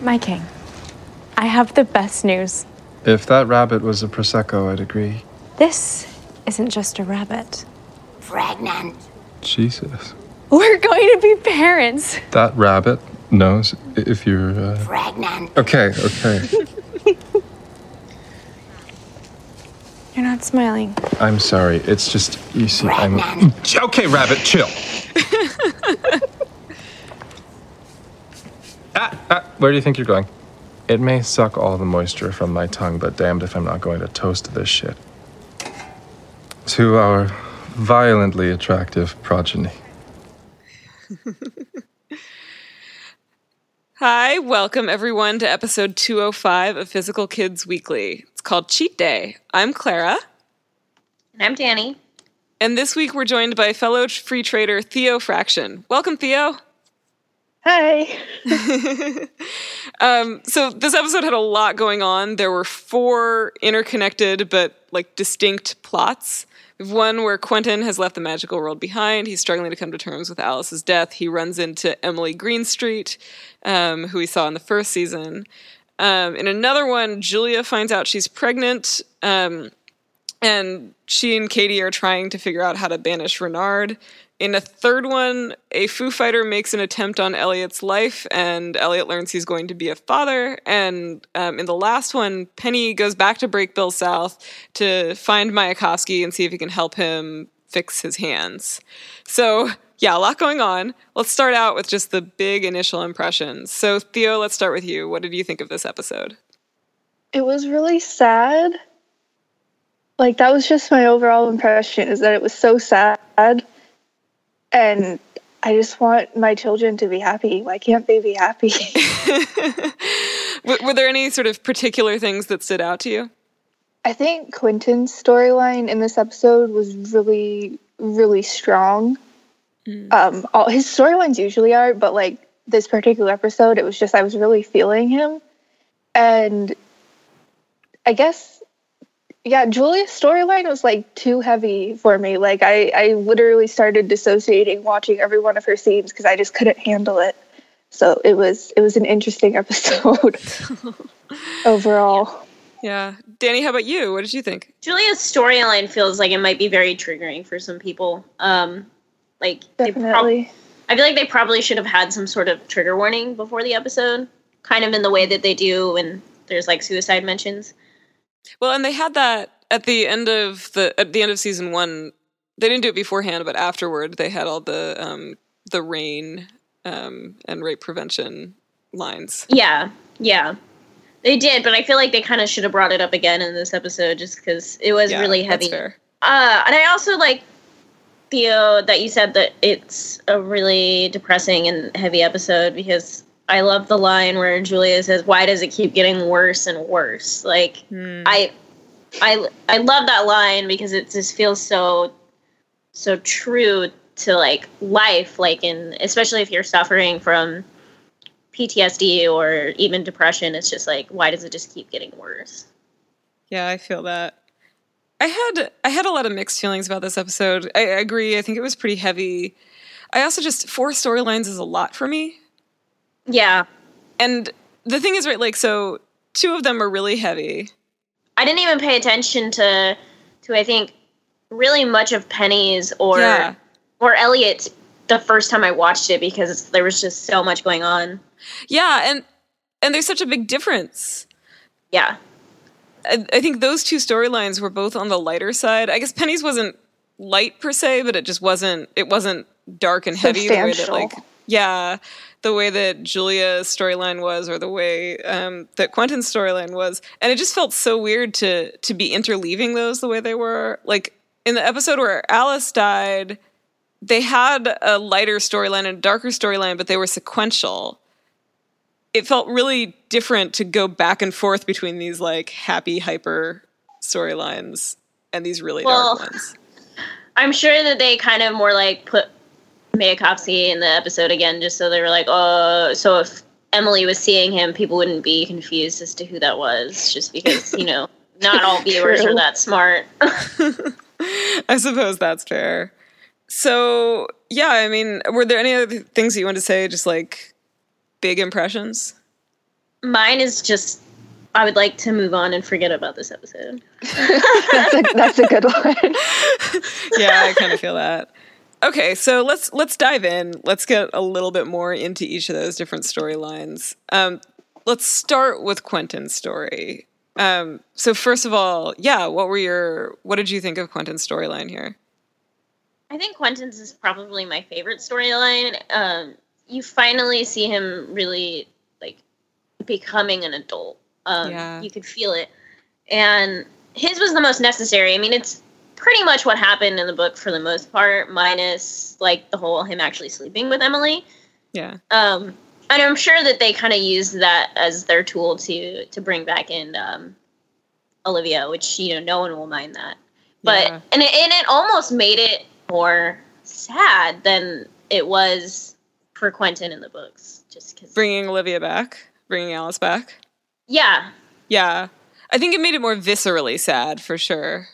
My king, I have the best news. If that rabbit was a Prosecco, I'd agree. This isn't just a rabbit. Pregnant. Jesus. We're going to be parents. That rabbit knows if you're. Uh... Pregnant. Okay, okay. You're not smiling. I'm sorry. It's just, you see, I'm. Pregnant. Okay, rabbit, chill. ah, ah, where do you think you're going? It may suck all the moisture from my tongue, but damned if I'm not going to toast this shit. To our violently attractive progeny. Hi, welcome everyone to episode 205 of Physical Kids Weekly. It's called Cheat Day. I'm Clara, And I'm Danny. and this week we're joined by fellow free trader Theo Fraction. Welcome, Theo. Hi. Um, so this episode had a lot going on. There were four interconnected but like distinct plots. One where Quentin has left the magical world behind. He's struggling to come to terms with Alice's death. He runs into Emily Greenstreet, um, who we saw in the first season. Um, in another one, Julia finds out she's pregnant, um, and she and Kady are trying to figure out how to banish Reynard. In a third one, a Foo Fighter makes an attempt on Eliot's life, and Eliot learns he's going to be a father. And um, in the last one, Penny goes back to Brakebills South to find Mayakovsky and see if he can help him fix his hands. So, yeah, a lot going on. Let's start out with just the big initial impressions. So, Theo, let's start with you. What did you think of this episode? It was really sad. Like that was just my overall impression is that it was so sad. And I just want my children to be happy. Why can't they be happy? were, were there any sort of particular things that stood out to you? I think Quentin's storyline in this episode was really, really strong. Um, all his storylines usually are, but like this particular episode, it was just I was really feeling him, and I guess, yeah, Julia's storyline was like too heavy for me. Like I, I literally started dissociating watching every one of her scenes because I just couldn't handle it. So it was, it was an interesting episode overall. Yeah. Danny, how about you? What did you think? Julia's storyline feels like it might be very triggering for some people. Um, like they prob- Definitely. I feel like they probably should have had some sort of trigger warning before the episode, kind of in the way that they do when there's like suicide mentions. Well, and they had that at the end of the at the end of season one. They didn't do it beforehand, but afterward they had all the um, the rain um, and rape prevention lines. Yeah, yeah, they did, but I feel like they kind of should have brought it up again in this episode just because it was Yeah, really that's heavy. fair. Uh, and I also like Theo that you said that it's a really depressing and heavy episode because I love the line where Julia says, "Why does it keep getting worse and worse?" Like hmm. I, I, I love that line because it just feels so, so true to like life. Like in especially if you're suffering from PTSD or even depression, it's just like, why does it just keep getting worse? Yeah, I feel that. I had I had a lot of mixed feelings about this episode. I, I agree. I think it was pretty heavy. I also just four storylines is a lot for me. Yeah, And the thing is, right? Like, so two of them are really heavy. I didn't even pay attention to to I think really much of Penny's or Yeah. or Eliot the first time I watched it because there was just so much going on. Yeah, and and there's such a big difference. Yeah. I, I think those two storylines were both on the lighter side. I guess Penny's wasn't light per se, but it just wasn't. It wasn't dark and heavy the way that like yeah, the way that Julia's storyline was, or the way um, that Quentin's storyline was, and it just felt so weird to to be interleaving those the way they were. Like in the episode where Alice died, they had a lighter storyline and a darker storyline, but they were sequential it felt really different to go back and forth between these like happy hyper storylines and these really Well- dark ones. I'm sure that they kind of more like put Mayakovsky in the episode again just so they were like, oh, so if Emily was seeing him, people wouldn't be confused as to who that was just because, you know, not all viewers are that smart. I suppose that's fair. So yeah, I mean, were there any other things that you wanted to say? Just like big impressions. Mine is just I would like to move on and forget about this episode. that's a that's a good one. yeah, I kind of feel that. Okay, so let's let's dive in. Let's get a little bit more into each of those different storylines. Um, let's start with Quentin's story. Um, so first of all, yeah, what were your what did you think of Quentin's storyline here? I think Quentin's is probably my favorite storyline. Um, you finally see him really like becoming an adult. Um, Yeah. You could feel it, and his was the most necessary. I mean, it's pretty much what happened in the book for the most part, minus like the whole him actually sleeping with Emily. Yeah. Um, and I'm sure that they kind of used that as their tool to to bring back in um, Olivia, which you know no one will mind that. But Yeah. and it, and it almost made it more sad than it was for Quentin in the books, just because. Bringing Olivia back, bringing Alice back. Yeah, Yeah. I think it made it more viscerally sad for sure.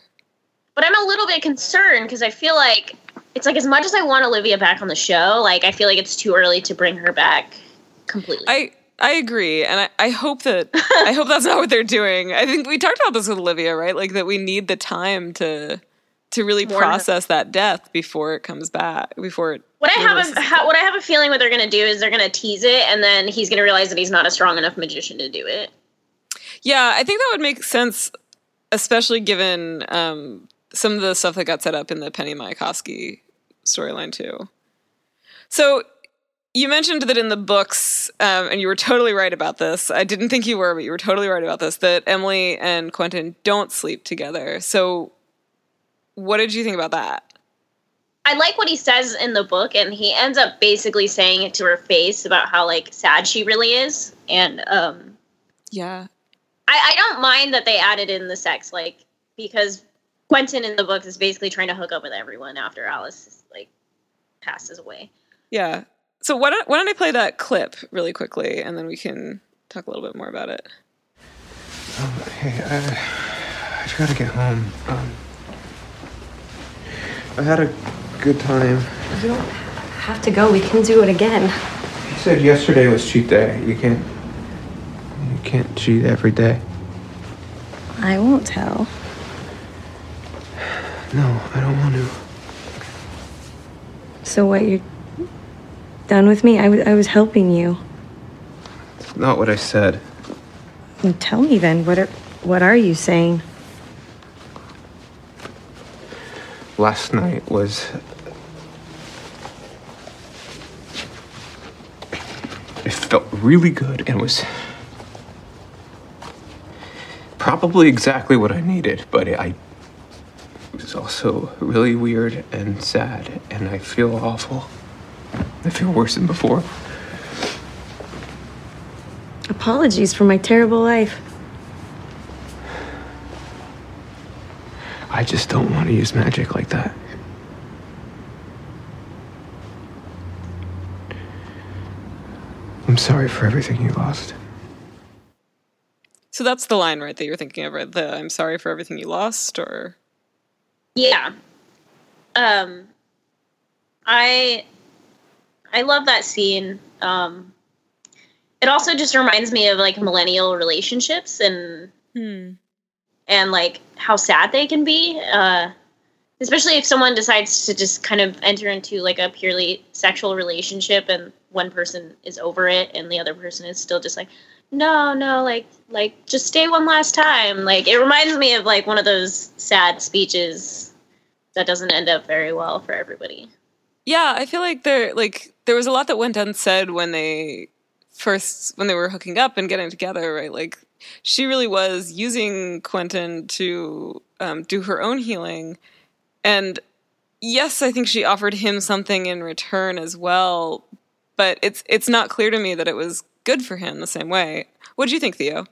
But I'm a little bit concerned because I feel like it's like as much as I want Olivia back on the show, like I feel like it's too early to bring her back completely. I I agree, and I, I hope that I hope that's not what they're doing. I think we talked about this with Olivia, right? Like that we need the time to to really her. process that death before it comes back. Before it. What I have a ha, what I have a feeling what they're gonna do is they're gonna tease it, and then he's gonna realize that he's not a strong enough magician to do it. Yeah, I think that would make sense, especially given um, some of the stuff that got set up in the Penny Mayakovsky storyline too. So you mentioned that in the books, um, and you were totally right about this. I didn't think you were, but you were totally right about this. That Emily and Quentin don't sleep together. So, what did you think about that? I like what he says in the book, and he ends up basically saying it to her face about how like sad she really is, and um, Yeah, I, I don't mind that they added in the sex, like because Quentin in the book is basically trying to hook up with everyone after Alice like passes away. yeah. So why don't why don't I play that clip really quickly, and then we can talk a little bit more about it. Hey, I, I gotta get home. Um, I had a good time. You don't have to go. We can do it again. You said yesterday was cheat day. You can't. You can't cheat every day. I won't tell. No, I don't want to. So what? You're done with me? I was I was helping you. It's not what I said. Well, tell me then. What are what are you saying? Last night was. It felt really good and was probably exactly what I needed, but I it was also really weird and sad, and I feel awful. I feel worse than before. Apologies for my terrible life. I just don't want to use magic like that. I'm sorry for everything you lost. So that's the line, right? That you're thinking of, right? The "I'm sorry for everything you lost," or Yeah. Um I I love that scene. Um it also just reminds me of like millennial relationships and hmm. and like how sad they can be. Uh especially if someone decides to just kind of enter into like a purely sexual relationship and one person is over it and the other person is still just like no no like like just stay one last time like it reminds me of like one of those sad speeches that doesn't end up very well for everybody Yeah, I feel like there like there was a lot that went unsaid when they first when they were hooking up and getting together, right? Like she really was using Quentin to um, do her own healing, and yes, I think she offered him something in return as well. But it's it's not clear to me that it was good for him the same way. What do you think, Theo?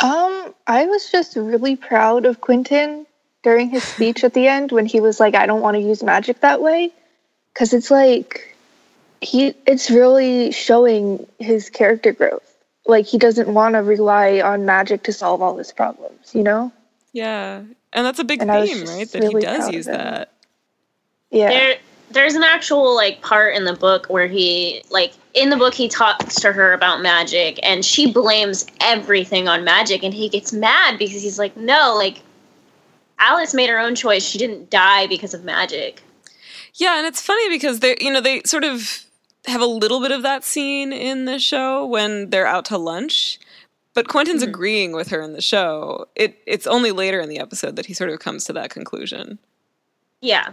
Um, I was just really proud of Quentin during his speech at the end when he was like, "I don't want to use magic that way," because it's like he, it's really showing his character growth. Like he doesn't want to rely on magic to solve all his problems, you know? Yeah, and that's a big And theme, right? That he does use that. Yeah. there there's an actual like part in the book where he like in the book he talks to her about magic and she blames everything on magic and he gets mad because he's like no like alice made her own choice she didn't die because of magic Yeah, and it's funny because they, you know, they sort of have a little bit of that scene in the show when they're out to lunch. But Quentin's mm-hmm. agreeing with her in the show. It it's only later in the episode that he sort of comes to that conclusion. yeah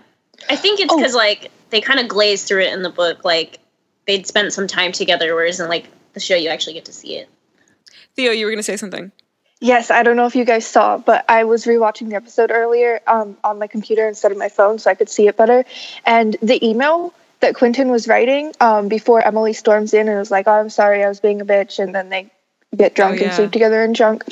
i think it's Oh. because like they kind of glaze through it in the book like they'd spent some time together whereas in like the show you actually get to see it Theo, you were going to say something. Yes, I don't know if you guys saw, but I was rewatching the episode earlier um, on my computer instead of my phone so I could see it better. And the email that Quentin was writing um, before Emily storms in and was like, oh, I'm sorry, I was being a bitch. And then they get drunk Oh, yeah. and sleep together and drunk.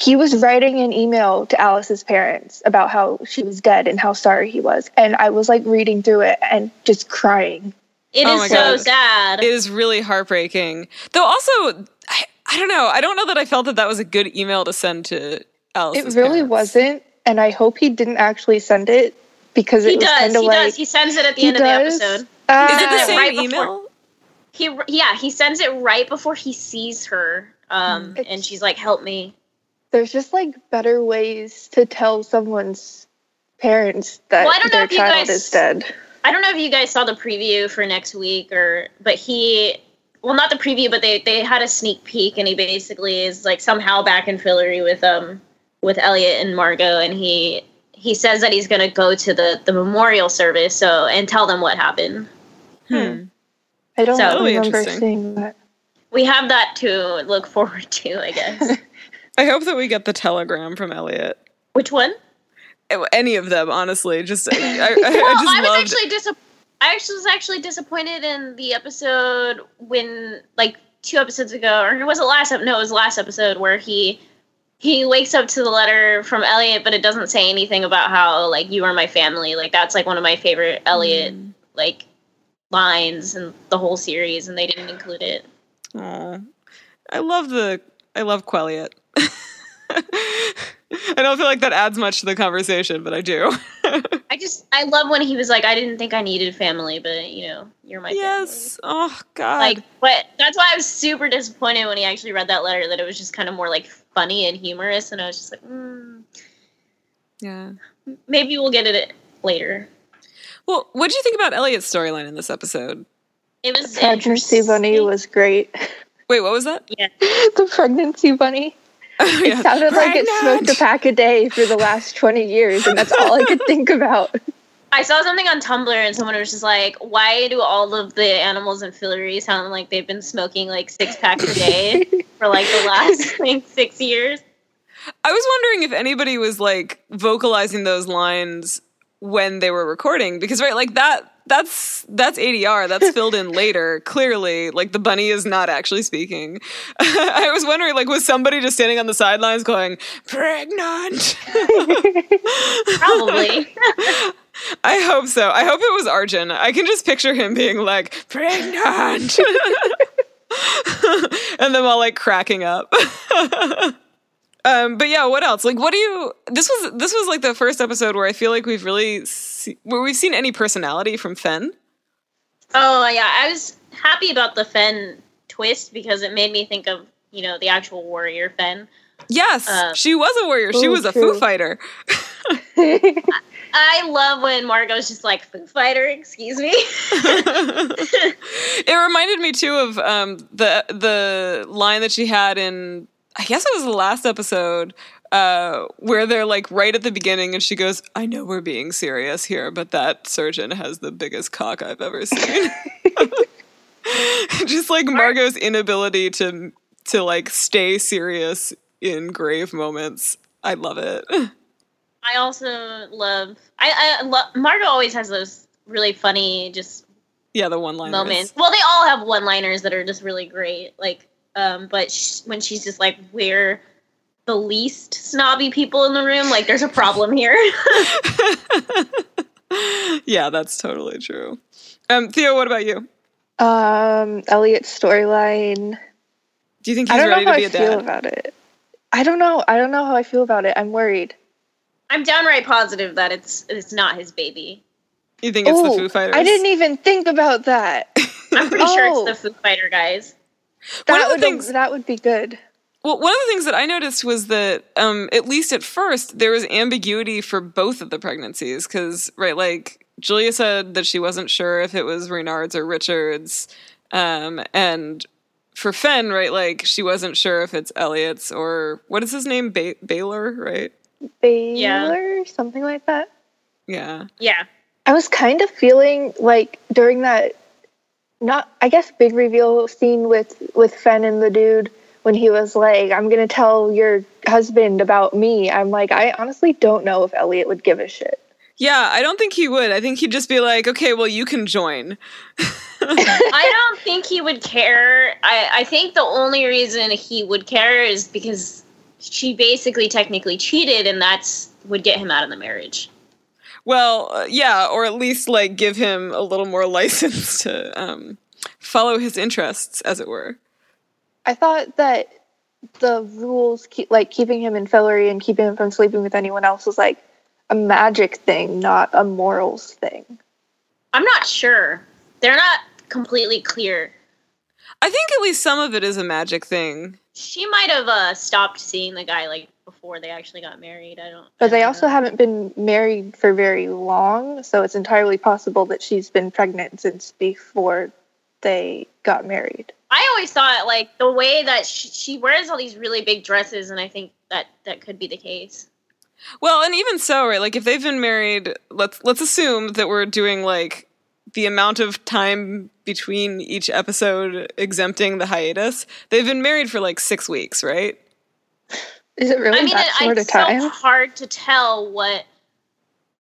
He was writing an email to Alice's parents about how she was dead and how sorry he was. And I was like reading through it and just crying. It is Oh my so God. sad It is really heartbreaking. Though also, I, I don't know. I don't know that I felt that that was a good email to send to Alice. It really wasn't. And I hope he didn't actually send it because he it was does kind of he like. does he sends it at the He end of does? the episode Ah. Is it the Uh, same right before- email? He yeah, he sends it right before he sees her. Um Hmm. and she's like, "Help me." There's just like better ways to tell someone's parents that Well, I don't know their if you child guys- is dead. I don't know if you guys saw the preview for next week or but he well not the preview but they they had a sneak peek and he basically is like somehow back in Fillory with um with Eliot and Margo and he he says that he's going to go to the the memorial service so and tell them what happened. Hmm. I don't So- That'll remember interesting. seeing that. We have that to look forward to, I guess. I hope that we get the telegram from Eliot. Which one? Any of them, honestly. Just I, well, I just I was loved. actually dis- I actually was actually disappointed in the episode when, like, two episodes ago, or was it last? ep- No, it was last episode where he he wakes up to the letter from Eliot, but it doesn't say anything about how like you are my family. Like that's like one of my favorite Eliot Mm. like lines in the whole series, and they didn't include it. Aw. I love the I love Queliot. I don't feel like that adds much to the conversation, but I do. I just I love when he was like, I didn't think I needed family, but you know, you're my family. yes. Oh God. like but that's why i was super disappointed when he actually read that letter that it was just kind of more like funny and humorous and i was just like mm, yeah. maybe we'll get it later Well, what did you think about Eliot's storyline in this episode? it was Pregnancy bunny was great. Wait, what was that? yeah the pregnancy bunny. Oh, It yeah. sounded like it smoked a pack a day for the last 20 years, and that's all I could think about. i saw something on tumblr and someone was just like why do all of the animals in Fillory sound like they've been smoking like six packs a day for like the last like six years I was wondering if anybody was like vocalizing those lines when they were recording because right like that that's that's ADR that's filled in later clearly. Like the bunny is not actually speaking. I was wondering like was somebody just standing on the sidelines going pregnant. Probably. I hope so. I hope it was Arjun. I can just picture him being like pregnant. And them all like cracking up. Um, but yeah, what else? Like, what do you? This was this was like the first episode where I feel like we've really see, where we've seen any personality from Fen. Oh yeah, I was happy about the Fen twist because it made me think of you know the actual warrior Fen. Yes, Uh, she was a warrior. She oh, was a true. Foo Fighter. I love when Margo's just like Foo Fighter, excuse me. it reminded me too of um, the the line that she had in I guess it was the last episode uh, where they're like right at the beginning, and she goes, "I know we're being serious here, but that surgeon has the biggest cock I've ever seen." Just like Margo's inability to to like stay serious in grave moments. I love it. I also love I I love Margo always has those really funny just Yeah, the one line moments. Well, they all have one-liners that are just really great. Like um but sh- when she's just like we're the least snobby people in the room, like there's a problem here. yeah, that's totally true. Um, Theo, what about you? Um, Eliot's storyline. Do you think I he's don't know ready how to I be a feel dad? about it. I don't know. I don't know how I feel about it. I'm worried. I'm downright positive that it's it's not his baby. You think it's the Foo Fighters? I didn't even think about that. I'm pretty sure Oh. it's the Foo Fighter guys. That would things- that would be good. Well, one of the things that I noticed was that, um, at least at first, there was ambiguity for both of the pregnancies. Because, right, like Julia said that she wasn't sure if it was Reynard's or Richard's. Um, and for Fen, right, like she wasn't sure if it's Eliot's or what is his name? Ba- Baylor, right? Baylor, something like that. Yeah. Yeah. I was kind of feeling like during that not I guess big reveal scene with with Fen and the dude when he was like, I'm gonna tell your husband about me. I'm like, I honestly don't know if Eliot would give a shit. Yeah, I don't think he would. I think he'd just be like, okay, well, you can join. I don't think he would care. I, I think the only reason he would care is because she basically technically cheated, and that's would get him out of the marriage. Well, uh, yeah, or at least like give him a little more license to um, follow his interests, as it were. I thought that the rules keep like keeping him in Fillory and keeping him from sleeping with anyone else was like a magic thing, not a morals thing. I'm not sure. They're not completely clear. I think at least some of it is a magic thing. She might have uh, stopped seeing the guy like before they actually got married. I don't. But I they don't also know. haven't been married for very long, so it's entirely possible that she's been pregnant since before they got married. I always thought like the way that she, she wears all these really big dresses, and I think that that could be the case. Well, and even so, right? Like if they've been married, let's let's assume that we're doing like the amount of time between each episode exempting the hiatus. They've been married for like six weeks, right? Is it really I mean, that it, short a it's so time? hard to tell what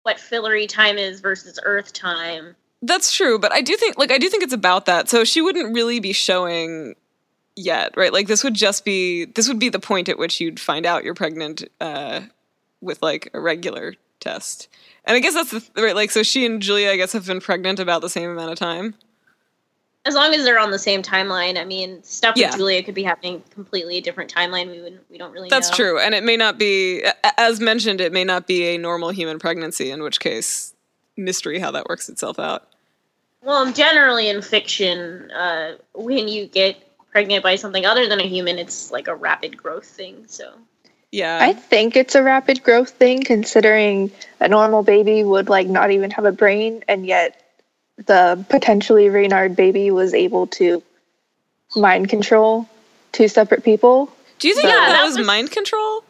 what Fillory time is versus Earth time. That's true, but I do think like I do think it's about that. So she wouldn't really be showing yet, right? Like this would just be this would be the point at which you'd find out you're pregnant uh, with like a regular test. And I guess that's the right. Like so, she and Julia, I guess, have been pregnant about the same amount of time. As long as they're on the same timeline, I mean, stuff Yeah. with Julia could be happening completely a different timeline. We wouldn't, we don't really. That's know. true, and it may not be, as mentioned, it may not be a normal human pregnancy. In which case, mystery how that works itself out. Well, generally in fiction, uh, when you get pregnant by something other than a human, it's like a rapid growth thing. So Yeah, I think it's a rapid growth thing considering a normal baby would like not even have a brain and yet the potentially Reynard baby was able to mind control two separate people. do you think Yeah, that, that was, was- mind control?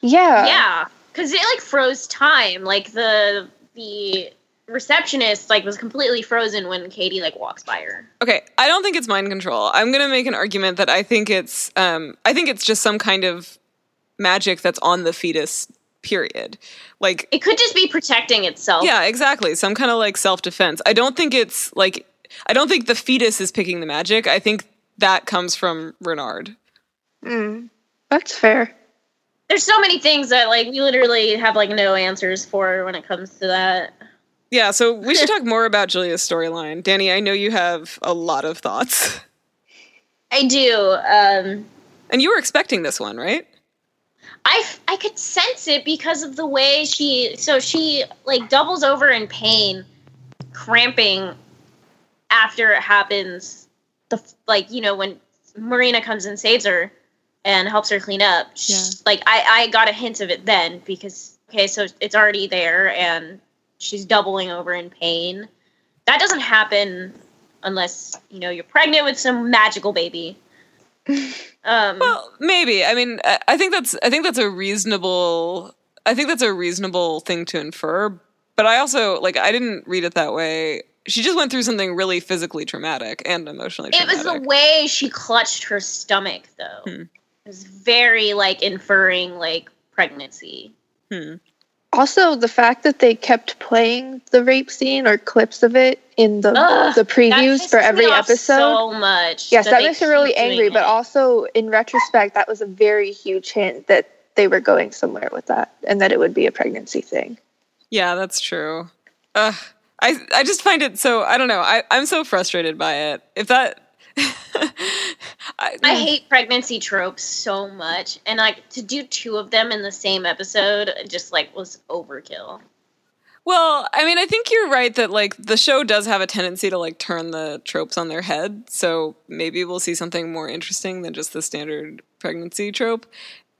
Yeah. yeah, because it like froze time. Like the the receptionist like was completely frozen when Kady like walks by her. Okay, I don't think it's mind control. I'm gonna make an argument that I think it's, um, I think it's just some kind of magic that's on the fetus. Period. Like It could just be protecting itself. Yeah, exactly. Some kind of like self defense. I don't think it's like I don't think the fetus is picking the magic. I think that comes from Reynard. Mm, that's fair. There's so many things that like we literally have like no answers for when it comes to that. Yeah, so we should talk more about Julia's storyline. Danny, I know you have a lot of thoughts. I do. Um, And you were expecting this one, right? I I could sense it because of the way she so she like doubles over in pain, cramping after it happens. The like you know when Marina comes and saves her and helps her clean up. sh- Yeah. Like I I got a hint of it then because okay so it's already there and she's doubling over in pain. That doesn't happen unless you know you're pregnant with some magical baby. Um, Well, maybe. I mean, I I think that's I think that's a reasonable I think that's a reasonable thing to infer, but I also like I didn't read it that way. She just went through something really physically traumatic and emotionally It traumatic. was the way she clutched her stomach, though. Hmm. It was very like inferring like pregnancy. Hmm. Also, the fact that they kept playing the rape scene or clips of it in the Ugh, the previews for pisses me every off episode. so much. yes, that, they makes me really angry. But also, in retrospect, that was a very huge hint that they were going somewhere with that, and that it would be a pregnancy thing. Yeah, that's true. Ugh. I I just find it so I don't know. I I'm so frustrated by it. If that I, I hate pregnancy tropes so much, and like to do two of them in the same episode just like was overkill. Well, I mean, I think you're right that like the show does have a tendency to like turn the tropes on their head. So maybe we'll see something more interesting than just the standard pregnancy trope.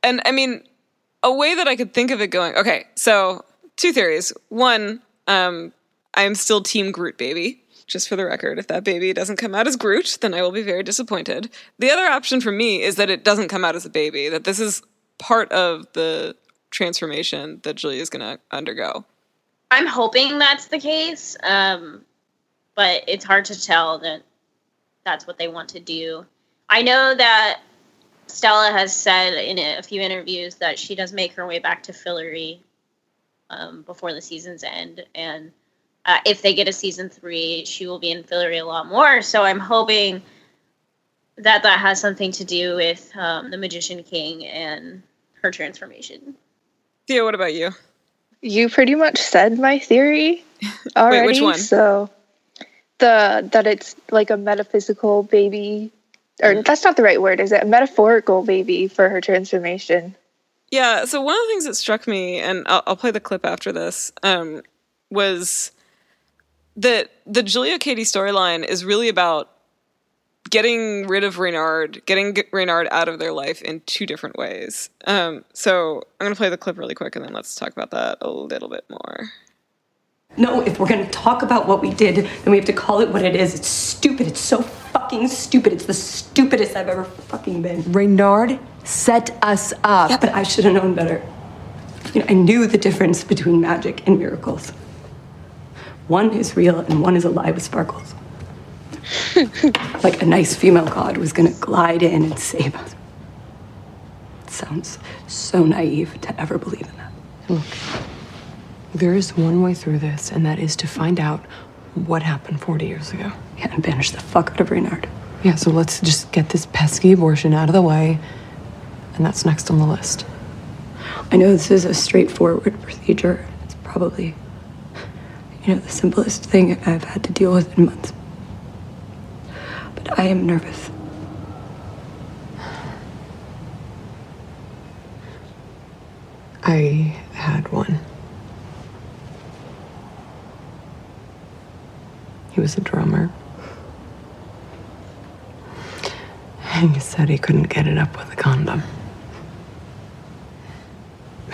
And I mean, a way that I could think of it going. Okay, so two theories. One, um, I am still Team Groot baby. Just for the record, if that baby doesn't come out as Groot, then I will be very disappointed. The other option for me is that it doesn't come out as a baby. That this is part of the transformation that Julia is going to undergo. I'm hoping that's the case, um, but it's hard to tell that that's what they want to do. I know that Stella has said in a few interviews that she does make her way back to Fillory um, before the season's end, and uh, if they get a season three, she will be in Fillory a lot more. So I'm hoping that that has something to do with um, the Magician King and her transformation. Thea, what about you? You pretty much said my theory already. Wait, which one? So the that it's like a metaphysical baby, or that's not the right word, is it? A metaphorical baby for her transformation. Yeah, so one of the things that struck me, and I'll, I'll play the clip after this, um, was that the Julia Kady storyline is really about getting rid of Reynard, getting Reynard out of their life in two different ways. Um, so I'm going to play the clip really quick and then let's talk about that a little bit more. No, if we're gonna talk about what we did, then we have to call it what it is. It's stupid. It's so fucking stupid. It's the stupidest I've ever fucking been. Reynard set us up. Yeah, but I should have known better. You know, I knew the difference between magic and miracles. One is real and one is alive with sparkles. like a nice female god was gonna glide in and save us. It sounds so naive to ever believe in that. Look, there is one way through this, and that is to find out what happened 40 years ago. Yeah, and banish the fuck out of Reynard. Yeah, so let's just get this pesky abortion out of the way, and that's next on the list. I know this is a straightforward procedure. It's probably, you know, the simplest thing I've had to deal with in months. But I am nervous. I had one. He was a drummer. And he said he couldn't get it up with a condom.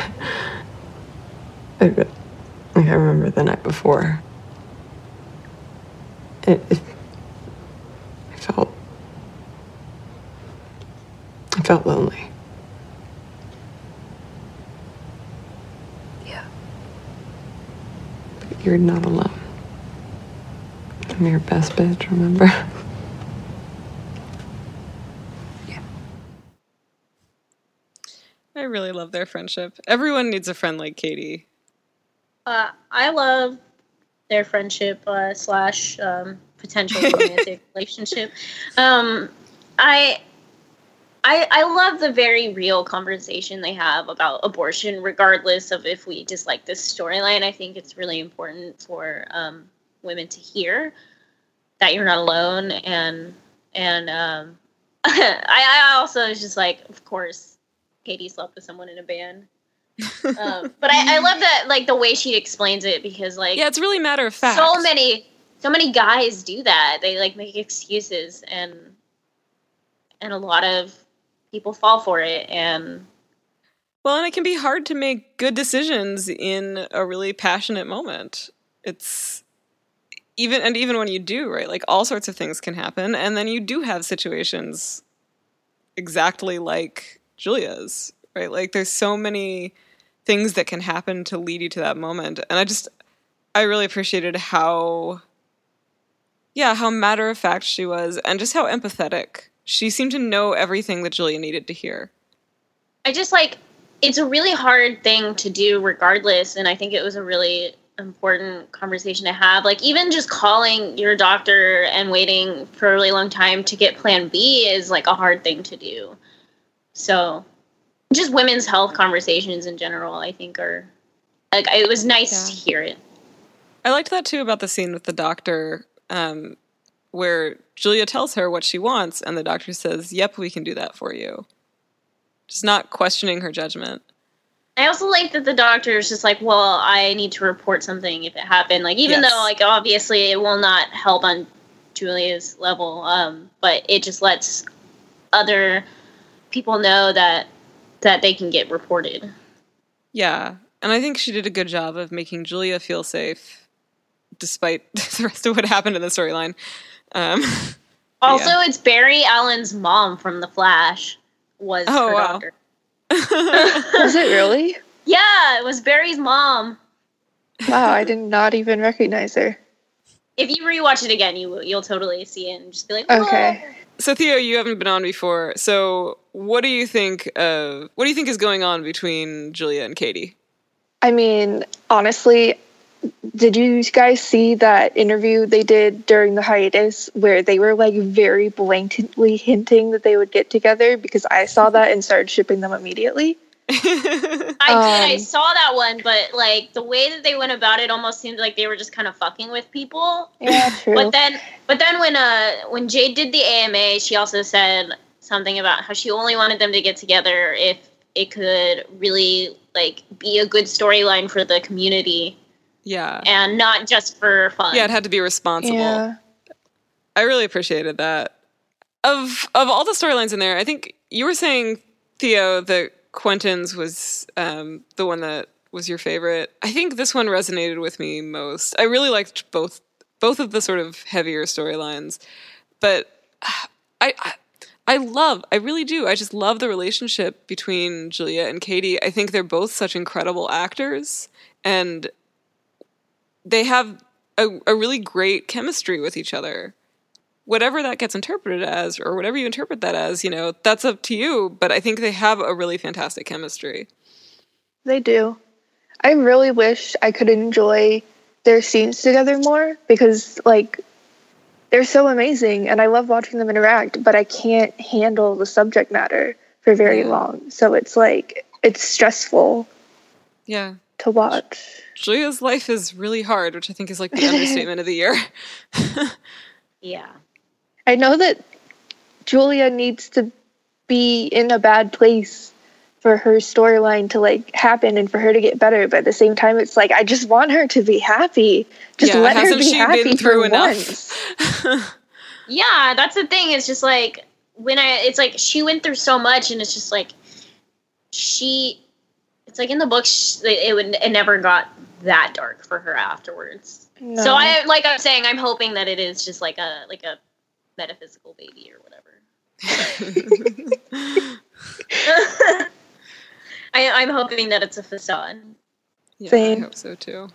I, like, I remember the night before. It, it, I felt. I felt lonely. Yeah. But you're not alone. I'm your best bitch, remember? Yeah. I really love their friendship. Everyone needs a friend like Kady. Uh, I love their friendship uh, slash um, potential romantic relationship. Um, I, I I love the very real conversation they have about abortion, regardless of if we dislike this storyline. I think it's really important for um, women to hear that you're not alone, and and um, I, I also was just like, of course, Kady slept with someone in a band. Um, but I, I love that like the way she explains it because like Yeah, it's really matter of fact. so many so many guys do that they like make excuses and and a lot of people fall for it and Well, and it can be hard to make good decisions in a really passionate moment. It's even and even when you do, right? Like all sorts of things can happen and then you do have situations exactly like Julia's, right? Like there's so many things that can happen to lead you to that moment. And I just I really appreciated how yeah, how matter of fact she was and just how empathetic. She seemed to know everything that Julia needed to hear. i just like it's a really hard thing to do regardless and i think it was a really important conversation to have like even just calling your doctor and waiting for a really long time to get plan b is like a hard thing to do so just women's health conversations in general i think are like it was nice to hear it I liked that too about the scene with the doctor, um, where Julia tells her what she wants, and the doctor says, "Yep, we can do that for you." Just not questioning her judgment. I also like that the doctor is just like, well, I need to report something if it happened. Like, even Yes. though, like, obviously it will not help on Julia's level, um, but it just lets other people know that that they can get reported. Yeah, and I think she did a good job of making Julia feel safe, despite the rest of what happened in the storyline. Um, Also, Yeah. it's Barry Allen's mom from The Flash was Oh, her wow. doctor. Was it really? Yeah, it was Barry's mom. Wow, I did not even recognize her. If you rewatch it again, you will, you'll totally see it and just be like, "Whoa." Okay. So Theo, you haven't been on before. So what do you think? Of, what do you think is going on between Julia and Kady? I mean, honestly, did you guys see that interview they did during the hiatus where they were like very blatantly hinting that they would get together? Because I saw that and started shipping them immediately. I did. I Um, saw that one, but like the way that they went about it almost seemed like they were just kind of fucking with people. Yeah, true. But then, but then when uh when Jade did the AMA, she also said something about how she only wanted them to get together if it could really like be a good storyline for the community Yeah, and not just for fun. yeah, it had to be responsible. yeah. I really appreciated that. Of of all the storylines in there, I think you were saying Theo that Quentin's was um, the one that was your favorite. I think this one resonated with me most. I really liked both both of the sort of heavier storylines, but I, I I love I really do. I just love the relationship between Julia and Kady. I think they're both such incredible actors and they have a, a really great chemistry with each other whatever that gets interpreted as or whatever you interpret that as you know that's up to you but i think they have a really fantastic chemistry They do. I really wish I could enjoy their scenes together more because, like, they're so amazing and I love watching them interact, but I can't handle the subject matter for very Yeah. long. So it's like, it's stressful yeah to watch. julia's life is really hard which i think is like the understatement of the year yeah. I know that Julia needs to be in a bad place for her storyline to like happen and for her to get better, but at the same time, it's like I just want her to be happy. Just Yeah, let her hasn't be she been happy through for enough? once. Yeah, that's the thing. It's just like when I, it's like she went through so much, and it's just like she, it's like in the books, it would, it never got that dark for her afterwards. No. So I, like I'm saying, I'm hoping that it is just like a, like a metaphysical baby or whatever. I, I'm hoping that it's a facade. yeah i hope so too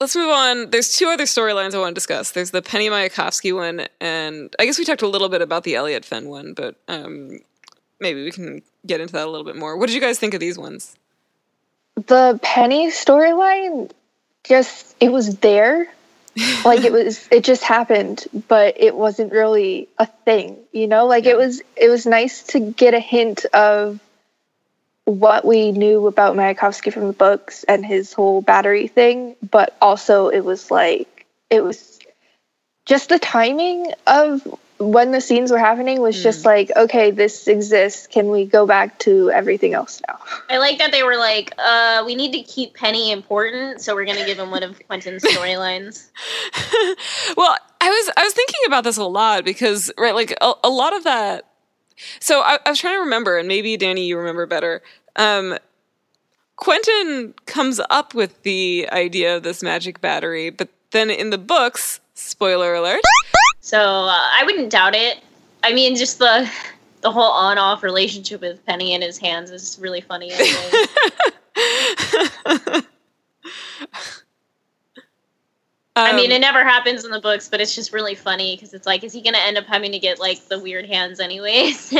let's move on there's two other storylines i want to discuss there's the penny mayakovsky one and i guess we talked a little bit about the eliot fen one but um, maybe we can get into that a little bit more what did you guys think of these ones the Penny storyline just it was there. like it was it just happened, but it wasn't really a thing, you know? Like it was it was nice to get a hint of what we knew about Mayakovsky from the books and his whole battery thing, but also it was like it was just the timing of when the scenes were happening was just like, okay, this exists. Can we go back to everything else now? I like that they were like, uh, we need to keep Penny important, so we're gonna give him one of Quentin's storylines. well i was i was thinking about this a lot because right like a, a lot of that so I, I was trying to remember and maybe danny you remember better um quentin comes up with the idea of this magic battery but then in the books spoiler alert So uh, I wouldn't doubt it. I mean, just the the whole on-off relationship with Penny in his hands is really funny. Anyway. I mean, it Um, never happens in the books, but it's just really funny because it's like, is he gonna end up having to get like the weird hands anyways?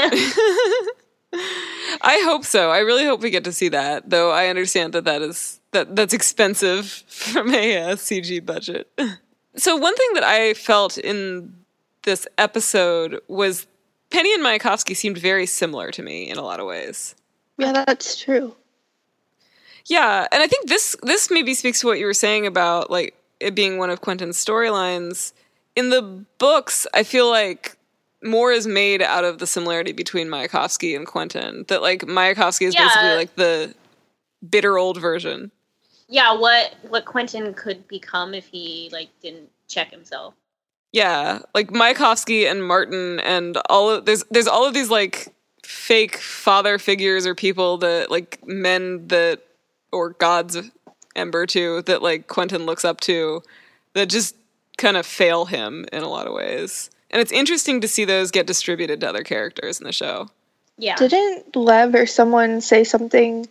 I hope so. I really hope we get to see that, though. I understand that that is that that's expensive from a uh, CG budget. So one thing that I felt in this episode was Penny and Mayakovsky seemed very similar to me in a lot of ways. Yeah, that's true. Yeah, and I think this this maybe speaks to what you were saying about like it being one of Quentin's storylines. In the books, I feel like more is made out of the similarity between Mayakovsky and Quentin. That like Mayakovsky is Yeah. basically like the bitter old version. Yeah, what what Quentin could become if he like didn't check himself. Yeah, like Mayakovsky and Martin and all of there's there's all of these like fake father figures or people that like men that or gods Ember to that like Quentin looks up to that just kind of fail him in a lot of ways. And it's interesting to see those get distributed to other characters in the show. Yeah. Didn't Lev or someone say something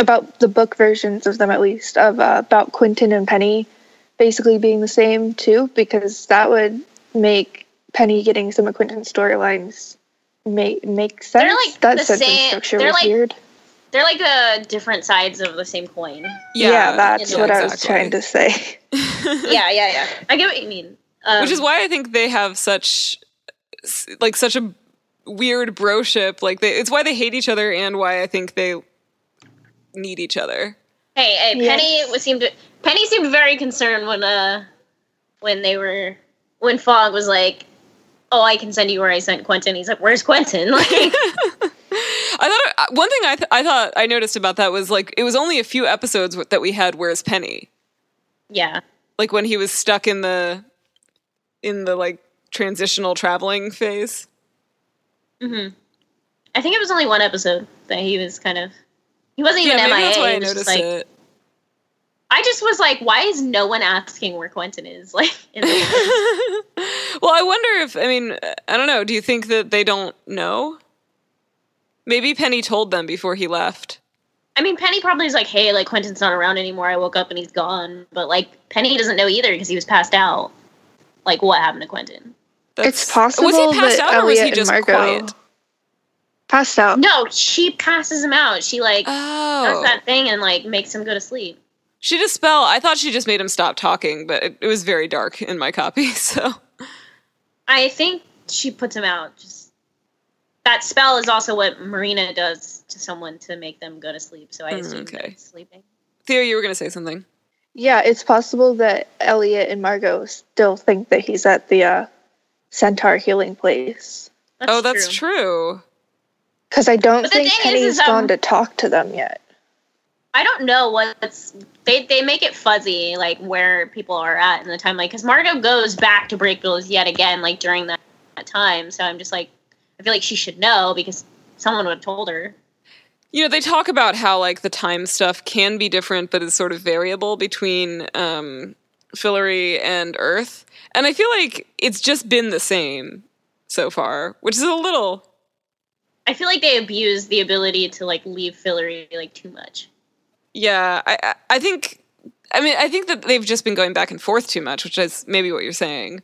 about the book versions of them, at least, of uh, about Quentin and Penny basically being the same too? Because that would make Penny getting some of Quentin's storylines make make sense. They're like that the sentence same- structure they're was like- weird. They're like the different sides of the same coin. Yeah, that's yeah, what I was trying to say. yeah, yeah, yeah. I get what you mean. Um, Which is why I think they have such like such a weird broship. Like they, it's why they hate each other and why I think they need each other. Hey, hey, Yes. Penny was seemed Penny seemed very concerned when uh when they were when Fogg was like, "Oh, I can send you where I sent Quentin." He's like, "Where's Quentin?" Like, I thought uh, one thing I th- I thought I noticed about that was like it was only a few episodes that we had where's Penny yeah, like when he was stuck in the in the like transitional traveling phase. hmm I think it was only one episode that he was kind of he wasn't even yeah, maybe MIA. that's why I noticed just like, it. I just was like, why is no one asking where Quentin is? Like, in well, I wonder if I mean I don't know. Do you think that they don't know? Maybe Penny told them before he left. I mean, Penny probably is like, hey, like Quentin's not around anymore. I woke up and he's gone. But like, Penny doesn't know either because he was passed out. Like, what happened to Quentin? it's possible Was he passed that out or was he Eliot and just Margo quiet? Passed out. No, she passes him out. She like does Oh, that thing and like makes him go to sleep. she just spell. I thought she just made him stop talking, but it, it was very dark in my copy. So I think she puts him out. Just that spell is also what Marina does to someone to make them go to sleep. So I Mm, okay. that sleeping. Theo, you were gonna say something. Yeah, it's possible that Eliot and Margo still think that he's at the uh, Centaur healing place. That's oh, that's true. Because I don't But think thing is, is, um, gone to talk to them yet. I don't know what's they they make it fuzzy like where people are at in the timeline because Margo goes back to Brakebills yet again like during that, that time. So I'm just like, I feel like she should know because someone would have told her. You know, they talk about how like the time stuff can be different, but is sort of variable between um, Fillory and Earth, and I feel like it's just been the same so far, which is a little. I feel like they abuse the ability to like leave Fillory like too much. Yeah, I I- I think. I mean, I think that they've just been going back and forth too much, which is maybe what you're saying.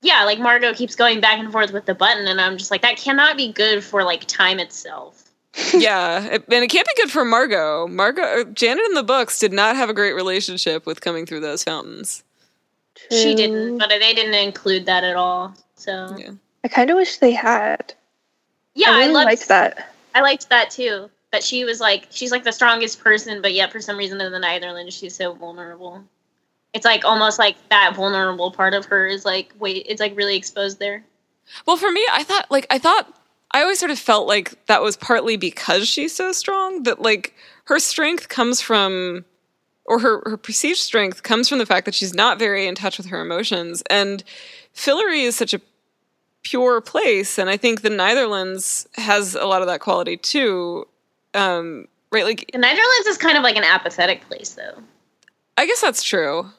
Yeah, like Margo keeps going back and forth with the button, and I'm just like, that cannot be good for like time itself. yeah, it, and it can't be good for Margo. Margo, uh, Janet in the books did not have a great relationship with coming through those fountains. She didn't, but they didn't include that at all. So Yeah. I kind of wish they had. Yeah, I I, loved liked that. I liked that too. That she was like she's like the strongest person, but yet for some reason in the Neitherlands she's so vulnerable. It's like almost like that vulnerable part of her is like wait, it's like really exposed there. Well, for me, I thought like I thought I always sort of felt like that was partly because she's so strong that like her strength comes from or her her perceived strength comes from the fact that she's not very in touch with her emotions and Fillory is such a pure place and I think the Neitherlands has a lot of that quality too. Um right like The Neitherlands is kind of like an apathetic place though. I guess that's true.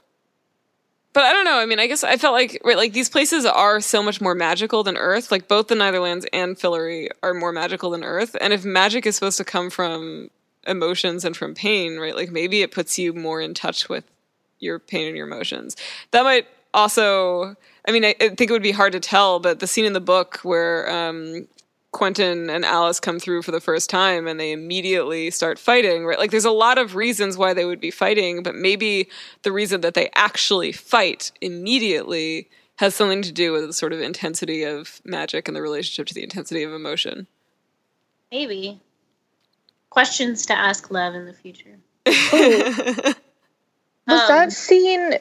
But I don't know. I mean, I guess I felt like right, like these places are so much more magical than Earth. Like both the Neitherlands and Fillory are more magical than Earth. And if magic is supposed to come from emotions and from pain, right? Like maybe it puts you more in touch with your pain and your emotions. That might also. I mean, I, I think it would be hard to tell, but the scene in the book where um, Quentin and Alice come through for the first time and they immediately start fighting, right? Like there's a lot of reasons why they would be fighting, but maybe the reason that they actually fight immediately has something to do with the sort of intensity of magic and the relationship to the intensity of emotion. Maybe. Questions to ask Lev in the future. Was Um, that scene?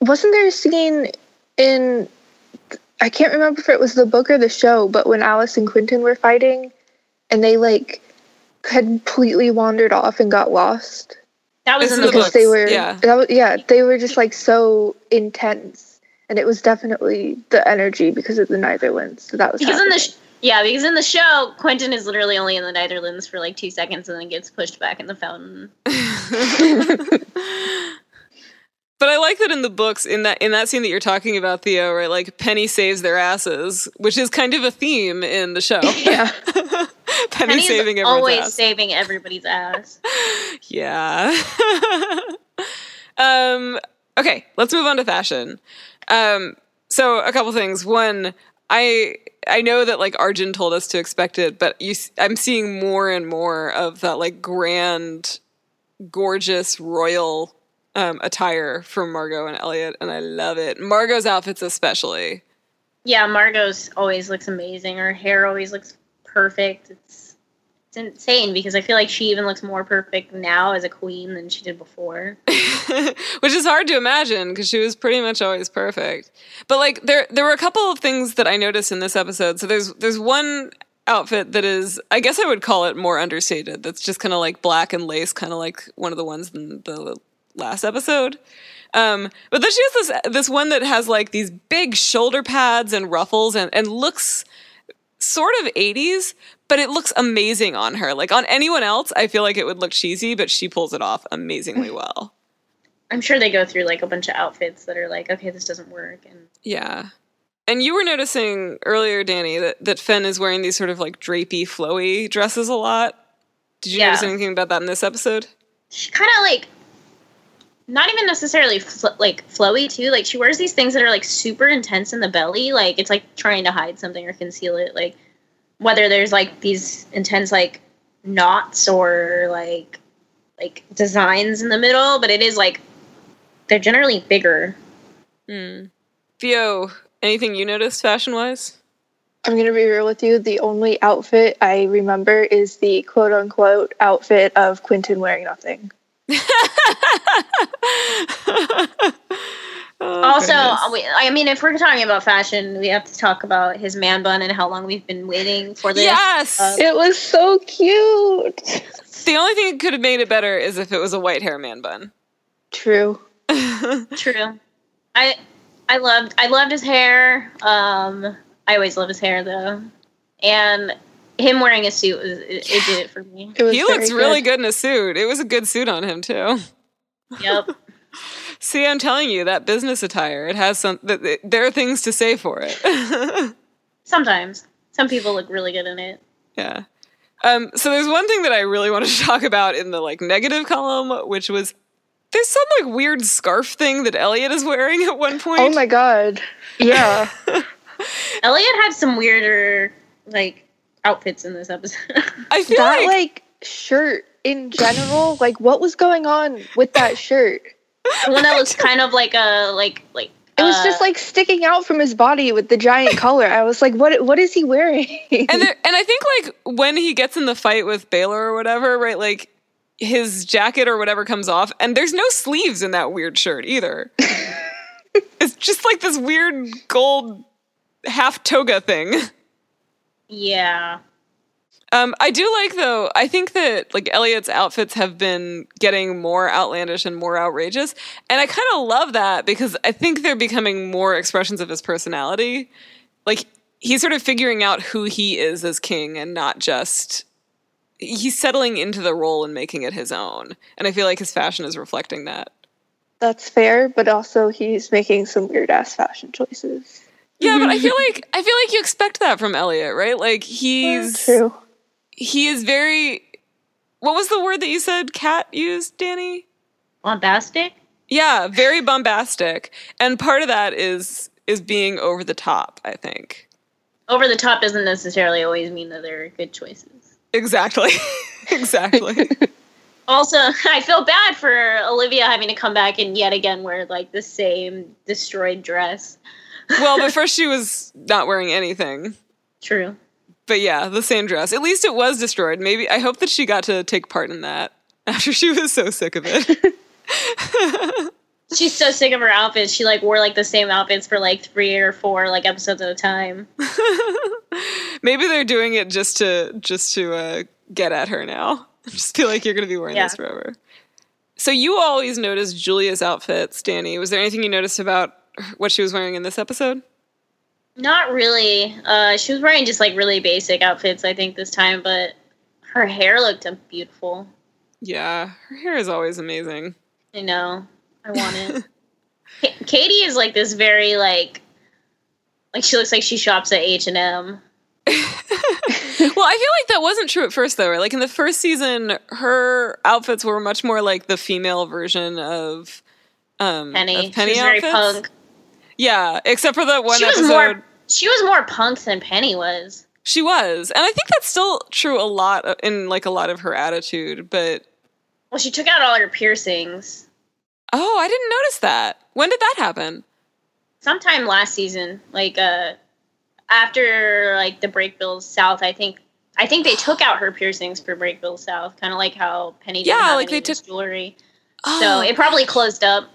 Wasn't there a scene in? I can't remember if it was the book or the show, but when Alice and Quentin were fighting, and they like completely wandered off and got lost That was It's in in the the because they were yeah. that was, yeah they were just like so intense and it was definitely the energy because of the Neitherlands so that was Because in the sh- yeah, because in the show, Quentin is literally only in the Neitherlands for like two seconds and then gets pushed back in the fountain. But I like that in the books, in that in that scene that you're talking about, Theo, right? Like Penny saves their asses, which is kind of a theme in the show. yeah Penny Penny's saving always ass. saving everybody's ass. Yeah. um, okay, let's move on to fashion. Um, so a couple things. One, I I know that like Arjun told us to expect it, but you I'm seeing more and more of that like grand, gorgeous royal um, attire from Margo and Eliot, and I love it. Margo's outfits especially. Yeah, Margo's always looks amazing. Her hair always looks perfect. It's it's insane because I feel like she even looks more perfect now as a queen than she did before. which is hard to imagine because she was pretty much always perfect. But like there there were a couple of things that I noticed in this episode. So there's there's one outfit that is I guess I would call it more understated. That's just kind of like black and lace, kind of like one of the ones in the last episode. Um, but then she has this this one that has like these big shoulder pads and ruffles and and looks sort of 80s, but it looks amazing on her. Like on anyone else, I feel like it would look cheesy, but she pulls it off amazingly well. I'm sure they go through like a bunch of outfits that are like, okay, this doesn't work, and Yeah. And you were noticing earlier, Danny, that, that Fen is wearing these sort of like drapey, flowy dresses a lot. Did you Yeah. notice anything about that in this episode? she kind of like not even necessarily fl- like flowy too like she wears these things that are like super intense in the belly like it's like trying to hide something or conceal it like whether there's like these intense like knots or like like designs in the middle but it is like they're generally bigger Hmm. Theo, anything you noticed fashion wise? I'm gonna be real with you. The only outfit I remember is the quote unquote outfit of Quentin wearing nothing. Also we, i mean if we're talking about fashion we have to talk about his man bun and how long we've been waiting for this Yes! Uh, It was so cute. the only thing that could have made it better is if it was a white hair man bun. True. True. I I loved I loved his hair. Um I always love his hair though. And him wearing a suit was it, it did it for me. It was He looks really good in a suit. It was a good suit on him, too. Yep. See, I'm telling you, that business attire, it has some, th- th- there are things to say for it. Sometimes. Some people look really good in it. Yeah. Um, so there's one thing that I really wanted to talk about in the like negative column, which was there's some like weird scarf thing that Eliot is wearing at one point. Oh my god. Yeah. Eliot had some weirder like outfits in this episode. I feel that like, like shirt in general, like what was going on with that shirt? the one that was kind of like a like like It was uh, just like sticking out from his body with the giant collar. I was like, what what is he wearing? and there, and I think like when he gets in the fight with Baylor or whatever, right? Like his jacket or whatever comes off, and there's no sleeves in that weird shirt either. it's just like this weird gold half toga thing. Yeah. Um, I do like though. I think that like Eliot's outfits have been getting more outlandish and more outrageous, and I kind of love that because I think they're becoming more expressions of his personality. Like he's sort of figuring out who he is as king, and not just he's settling into the role and making it his own. And I feel like his fashion is reflecting that. That's fair, but also he's making some weird ass fashion choices. Yeah, but I mm-hmm. feel like I feel like you expect that from Eliot, right? Like he's True. he is very. What was the word that you said? Cat used, Danny. Bombastic? Yeah, very bombastic. And part of that is is being over the top, I think. Over the top doesn't necessarily always mean that they're good choices. Exactly. exactly. Also, I feel bad for Olivia having to come back and yet again wear like the same destroyed dress. Well, but first she was not wearing anything. True. But yeah, the same dress. At least it was destroyed. Maybe I hope that she got to take part in that after she was so sick of it. She's so sick of her outfits. She like wore like the same outfits for like three or four like episodes at a time. Maybe they're doing it just to just to uh, get at her now. I just feel like you're going to be wearing Yeah. this forever. So you always noticed Julia's outfits, Danny. Was there anything you noticed about what she was wearing in this episode? Not really. Uh, she was wearing just like really basic outfits, I think, this time, but her hair looked beautiful. Yeah, her hair is always amazing. I know. I want it. Ka- Kady is like this very like, like she looks like she shops at H and M. well, I feel like that wasn't true at first, though, right? Like in the first season, her outfits were much more like the female version of um, Penny. Of Penny she was very punk. Yeah, except for that one she was episode. more. She was more punk than Penny was. She was, and I think that's still true a lot of- in like a lot of her attitude. But Well, she took out all her piercings oh, I didn't notice that. When did that happen? sometime last season, like uh, after like the Brakebills South. I think. I think they took out her piercings for Brakebills South, kind of like how Penny Yeah, like they his jewelry. Oh, So it probably closed up.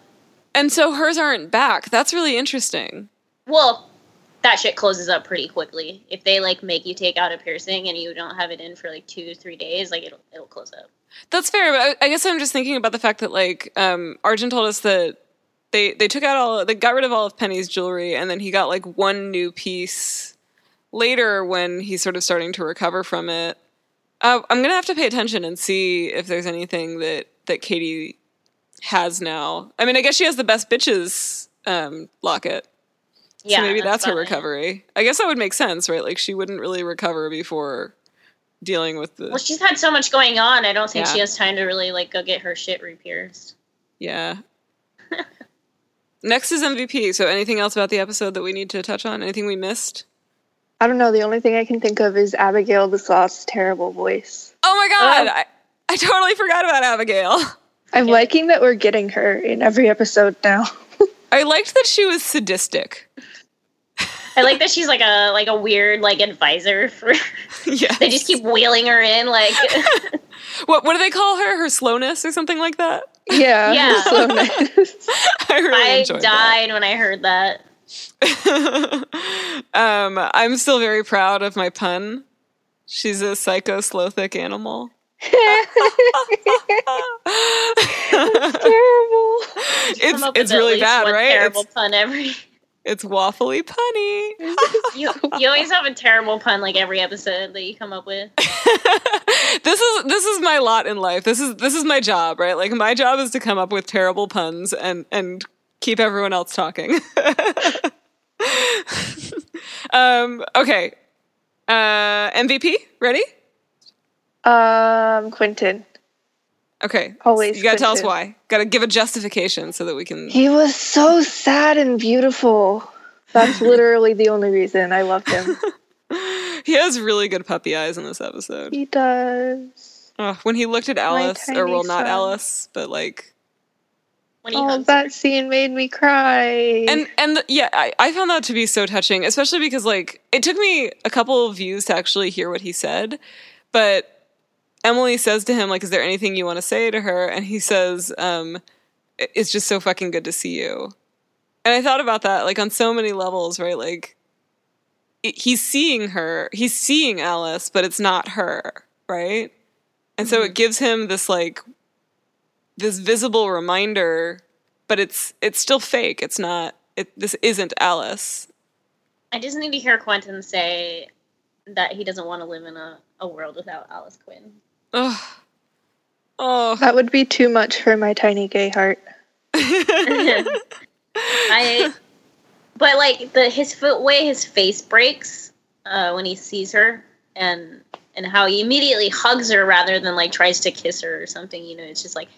And so hers aren't back. That's really interesting. Well, that shit closes up pretty quickly. If they like make you take out a piercing and you don't have it in for like two, three days, like it'll it'll close up. That's fair, but I, I guess I'm just thinking about the fact that like um, Arjun told us that they they took out all they got rid of all of Penny's jewelry, and then he got like one new piece later when he's sort of starting to recover from it. Uh, I'm gonna have to pay attention and see if there's anything that that Kady has now. I mean, I guess she has the best bitches um, locket. Yeah, so maybe that's, her recovery. I guess that would make sense, right? Like she wouldn't really recover before dealing with the Well, she's had so much going on. I don't think Yeah. she has time to really like go get her shit re-pierced. Yeah. Next is MVP. So, anything else about the episode that we need to touch on? Anything we missed? I don't know. The only thing I can think of is Abigail the Sloth's terrible voice. Oh my god! I, I totally forgot about Abigail. I'm liking that we're getting her in every episode now. I liked that she was sadistic. I like that she's like a like a weird like advisor for. yeah. They just keep wheeling her in like. What what do they call her? Her slowness or something like that? Yeah. Yeah. so nice. I really I enjoyed died when I heard that. that. um, I'm still very proud of my pun. She's a psycho slothic animal. Terrible. It's it's really bad, right? Terrible It's, pun every. it's waffly punny. You you always have a terrible pun like every episode that you come up with. this is this is my lot in life. This is this is my job, right? Like my job is to come up with terrible puns and and keep everyone else talking. um okay. Uh MVP, ready? Um, Quentin. Okay. Always You got to tell us why. Got to give a justification so that we can He was so sad and beautiful. That's literally the only reason I loved him. He has really good puppy eyes in this episode. He does. Ugh, when he looked at Alice, or well, not son. Alice, but like When he Oh, hugs that scene made me cry. and and the, yeah I, I found that to be so touching especially because like it took me a couple of views to actually hear what he said but emily says to him like is there anything you want to say to her? And he says um it's just so fucking good to see you. And i thought about that like on so many levels right? Like it, he's seeing her he's seeing alice but it's not her right? And so it gives him this like this visible reminder but it's it's still fake. It's not it this isn't alice. I just need to hear Quentin say that he doesn't want to live in a, a world without Alice Quinn. Oh oh that would be too much for my tiny gay heart. I, but like the his foot way his face breaks uh, when he sees her, and and how he immediately hugs her rather than like tries to kiss her or something. You know, it's just like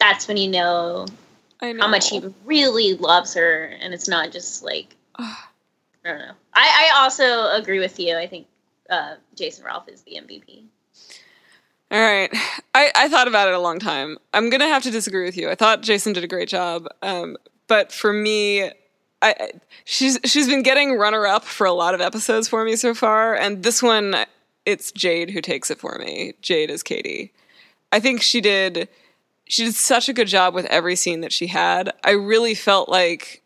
that's when you know I know how much he really loves her, and it's not just like I don't know. I I also agree with you. I think uh, Jason Ralph is the MVP. All right. I, I thought about it a long time. I'm gonna have to disagree with you. I thought jason did a great job um, but for me I, she's she's been getting runner up for a lot of episodes for me so far and this one it's jade who takes it for me. Jade is Kady. I think she did she did such a good job with every scene that she had. I really felt like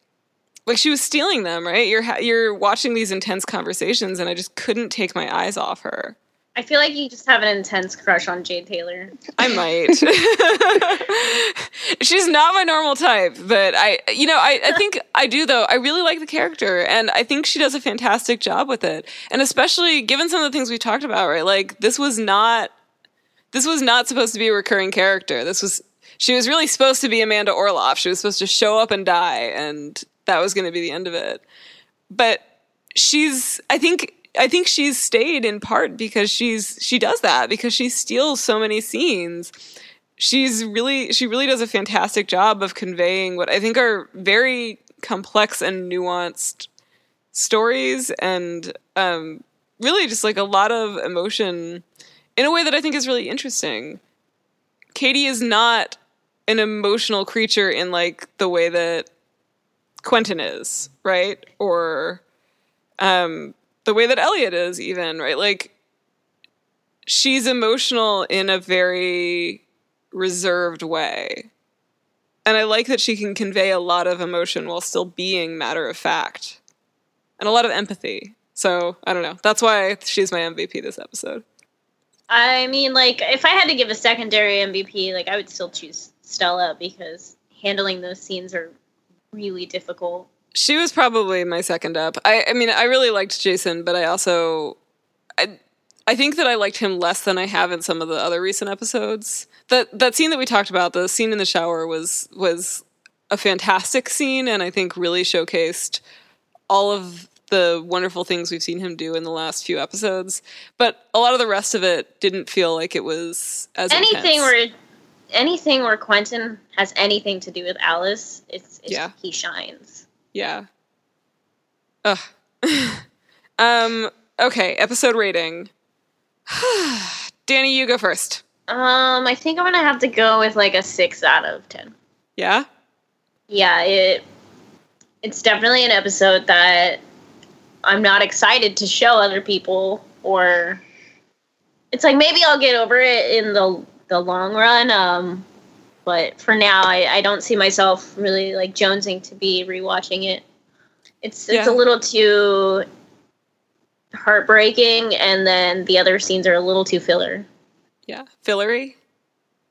like she was stealing them right? You're you're watching these intense conversations and i just couldn't take my eyes off her I feel like you just have an intense crush on Jade Taylor. I might. She's not my normal type, but I, you know, I, I think I do though. I really like the character, and I think she does a fantastic job with it. And especially given some of the things we talked about, right? Like this was not, this was not supposed to be a recurring character. This was, she was really supposed to be Amanda Orloff. She was supposed to show up and die, and that was going to be the end of it. But she's, I think I think she's stayed in part because she's she does that because she steals so many scenes. She's really she really does a fantastic job of conveying what I think are very complex and nuanced stories and um, really just like a lot of emotion in a way that I think is really interesting. Kady is not an emotional creature in like the way that Quentin is, right? Or um the way that Eliot is, even, right? Like, she's emotional in a very reserved way. And I like that she can convey a lot of emotion while still being matter of fact and a lot of empathy. So, I don't know. That's why she's my MVP this episode. I mean, like, if I had to give a secondary MVP, like, I would still choose Stella because handling those scenes are really difficult. She was probably my second up. I, I mean, I really liked Jason, but I also, I, I think that I liked him less than I have in some of the other recent episodes. That that scene that we talked about, the scene in the shower, was was a fantastic scene, and I think really showcased all of the wonderful things we've seen him do in the last few episodes. But a lot of the rest of it didn't feel like it was as anything intense. where anything where Quentin has anything to do with Alice, it's, it's Yeah. he shines. Yeah. Ugh. um. Okay. Episode rating. Danny, you go first. Um, I think I'm gonna have to go with like a six out of ten. Yeah. Yeah, it it's definitely an episode that I'm not excited to show other people or it's like maybe I'll get over it in the the long run. Um but for now I, I don't see myself really like jonesing to be rewatching it. It's it's Yeah. a little too heartbreaking and then the other scenes are a little too filler. Yeah. Fillery.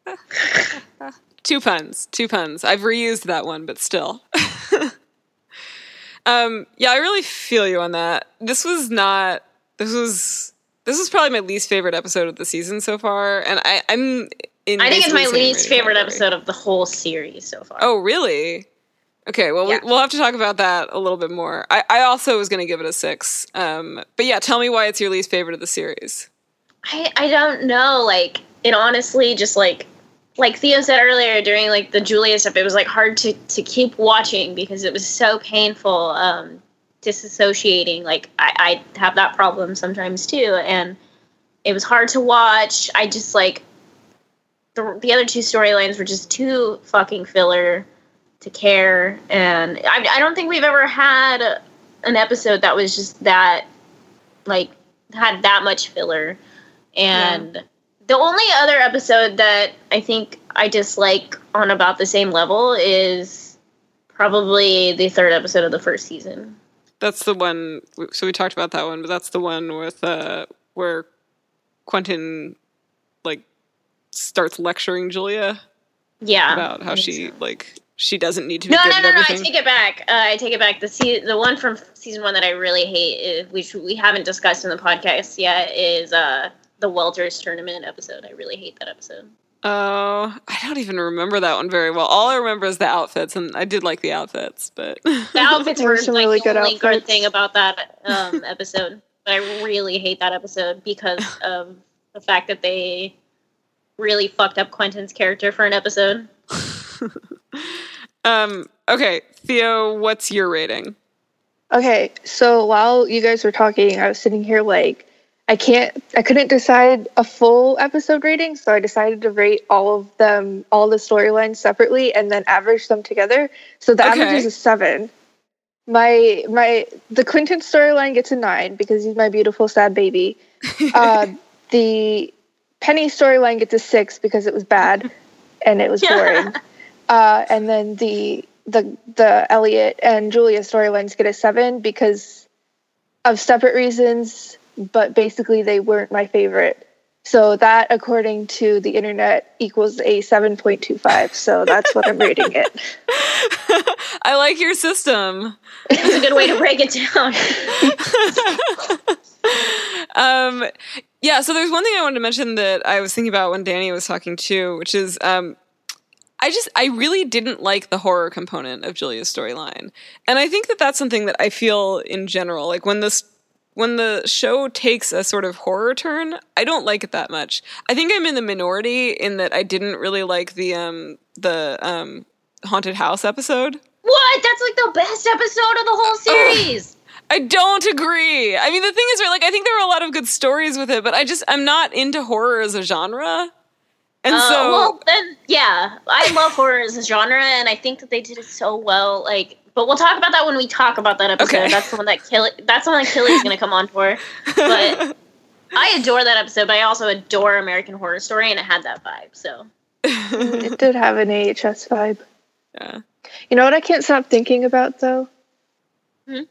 two puns. Two puns. I've reused that one, but still. um. Yeah, I really feel you on that. This was not. This was. This was probably my least favorite episode of the season so far, and I, I'm. I think it's my least favorite category. episode of the whole series so far. Oh, really? Okay, well, Yeah. we, we'll have to talk about that a little bit more. I, I also was going to give it a six. Um, but yeah, tell me why it's your least favorite of the series. I, I don't know. Like it honestly just like like Theo said earlier during like the Julia stuff, it was like hard to to keep watching because it was so painful, um, disassociating. Like I, I have that problem sometimes too, and it was hard to watch. I just like the the other two storylines were just too fucking filler to care, and I I don't think we've ever had an episode that was just that like had that much filler. And the only other episode that I think I dislike on about the same level is probably the third episode of the first season. That's the one. So we talked about that one, but that's the one with uh, where Quentin like starts lecturing Julia Yeah. about how she like she doesn't need to be no, good no, at no, no! I take it back. Uh, I take it back. The se- the one from season one that I really hate, is, which we haven't discussed in the podcast yet, is uh, the Welters tournament episode. I really hate that episode. Oh, I don't even remember that one very well. All I remember is the outfits, and I did like the outfits, but The outfits were were some like really the good only good thing about that um, episode. But I really hate that episode because of the fact that they really fucked up Quentin's character for an episode. um, okay, Theo, what's your rating? Okay, so while you guys were talking, I was sitting here like I can't I couldn't decide a full episode rating, so I decided to rate all of them all the storylines separately and then average them together. So the average Okay. is a 7. My my the Quentin storyline gets a 9 because he's my beautiful sad baby. Uh the Penny storyline gets a 6 because it was bad and it was boring. uh and then the the the Eliot and Julia storylines get a seven because of separate reasons but basically they weren't my favorite. So that, according to the internet, equals a 7.25. So that's what I'm rating it. I like your system. It's a good way to break it down. um, yeah, so there's one thing I wanted to mention that I was thinking about when Danny was talking too, which is um, I just I really didn't like the horror component of Julia's storyline, and I think that that's something that I feel in general. Like when this when the show takes a sort of horror turn, I don't like it that much. I think I'm in the minority in that I didn't really like the um the um haunted house episode. What? That's like the best episode of the whole series. I don't agree. I mean, the thing is, right? Like, I think there were a lot of good stories with it, but I just I'm not into horror as a genre. And Uh, so, well, then, yeah, I love horror as a genre, and I think that they did it so well. Like, but we'll talk about that when we talk about that episode. Okay. That's the one that Kelly. That's the one that Kelly's going to come on for. But I adore that episode, but I also adore American Horror Story, and it had that vibe. So it did have an AHS vibe. yeah. You know what I can't stop thinking about though? Hmm?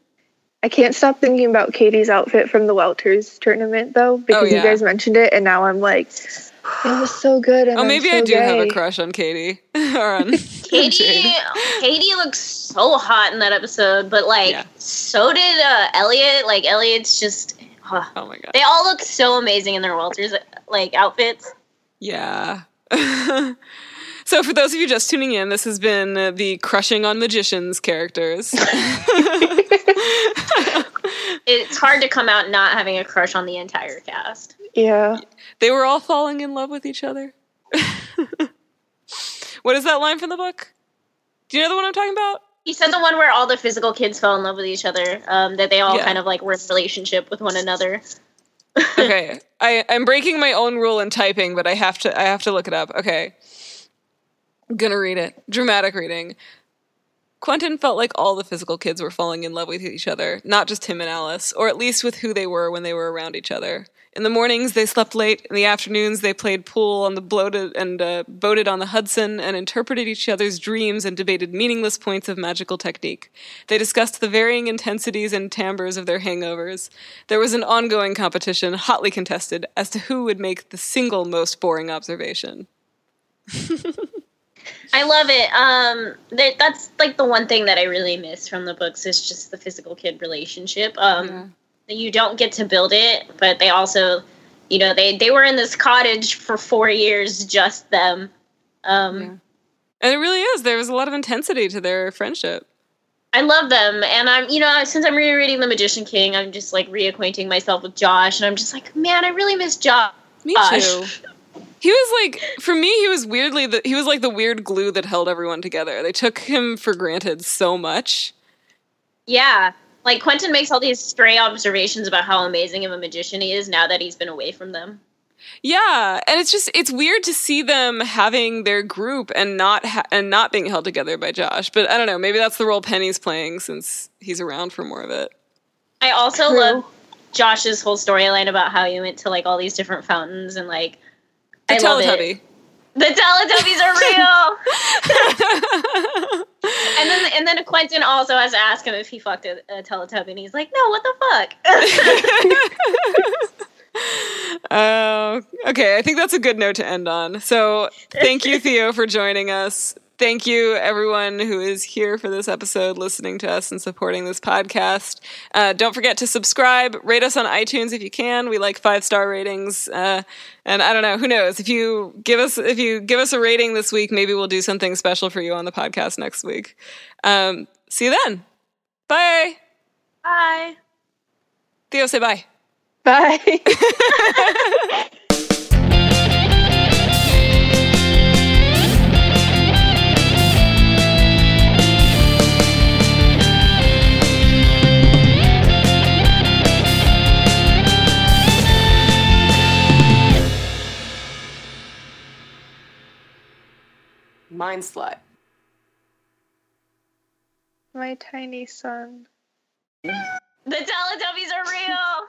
I can't stop thinking about Kady's outfit from the Welters tournament though, because Oh, yeah. you guys mentioned it, and now I'm like, it was so good. And Oh, I'm maybe so I do have a crush on Kady or on Kady, Kady looks so hot in that episode, but like, Yeah. so did uh, Eliot. Like, Eliot's just. uh, Oh my god. they all look so amazing in their Welters like outfits. Yeah. so, for those of you just tuning in, this has been uh, the crushing on magicians characters. It's hard to come out not having a crush on the entire cast. Yeah. they were all falling in love with each other. what is that line from the book? Do you know the one I'm talking about? He said the one where all the physical kids fell in love with each other, um, that they all Yeah. kind of like were in relationship with one another. okay, I I'm breaking my own rule in typing, but I have to I have to look it up. Okay, I'm gonna read it. Dramatic reading. Quentin felt like all the physical kids were falling in love with each other, not just him and Alice, or at least with who they were when they were around each other. In the mornings, they slept late. In the afternoons, they played pool on the bloated and uh, boated on the Hudson and interpreted each other's dreams and debated meaningless points of magical technique. They discussed the varying intensities and timbres of their hangovers. There was an ongoing competition, hotly contested, as to who would make the single most boring observation. I love it. Um, that, that's like the one thing that I really miss from the books is just the physical kid relationship. Um, you don't get to build it, but they also, you know, they they were in this cottage for four years, just them. Um, And it really is. There was a lot of intensity to their friendship. I love them, and I'm, you know, since I'm rereading The Magician King, I'm just like reacquainting myself with Josh, and I'm just like, man, I really miss Josh. Me too. He was like, for me, he was weirdly the he was like the weird glue that held everyone together. They took him for granted so much. Yeah, like Quentin makes all these stray observations about how amazing of a magician he is now that he's been away from them. Yeah, and it's just it's weird to see them having their group and not ha- and not being held together by Josh. But I don't know, maybe that's the role Penny's playing since he's around for more of it. I also True. love Josh's whole storyline about how he went to like all these different fountains and like The I. Teletubby. The Teletubbies are real. and then and then Quentin also has to ask him if he fucked a, a Teletubby, and he's like, "No, what the fuck." Oh, okay. I think that's a good note to end on. So, thank you, Theo, for joining us. Thank you, everyone who is here for this episode, listening to us and supporting this podcast. Uh, don't forget to subscribe, rate us on iTunes if you can. We like five star ratings, uh, and I don't know, who knows? If you give us if you give us a rating this week, maybe we'll do something special for you on the podcast next week. Um, see you then. Bye, Bye. Theo. Say bye. Bye. Mind slut. My tiny son. The Teletubbies are real.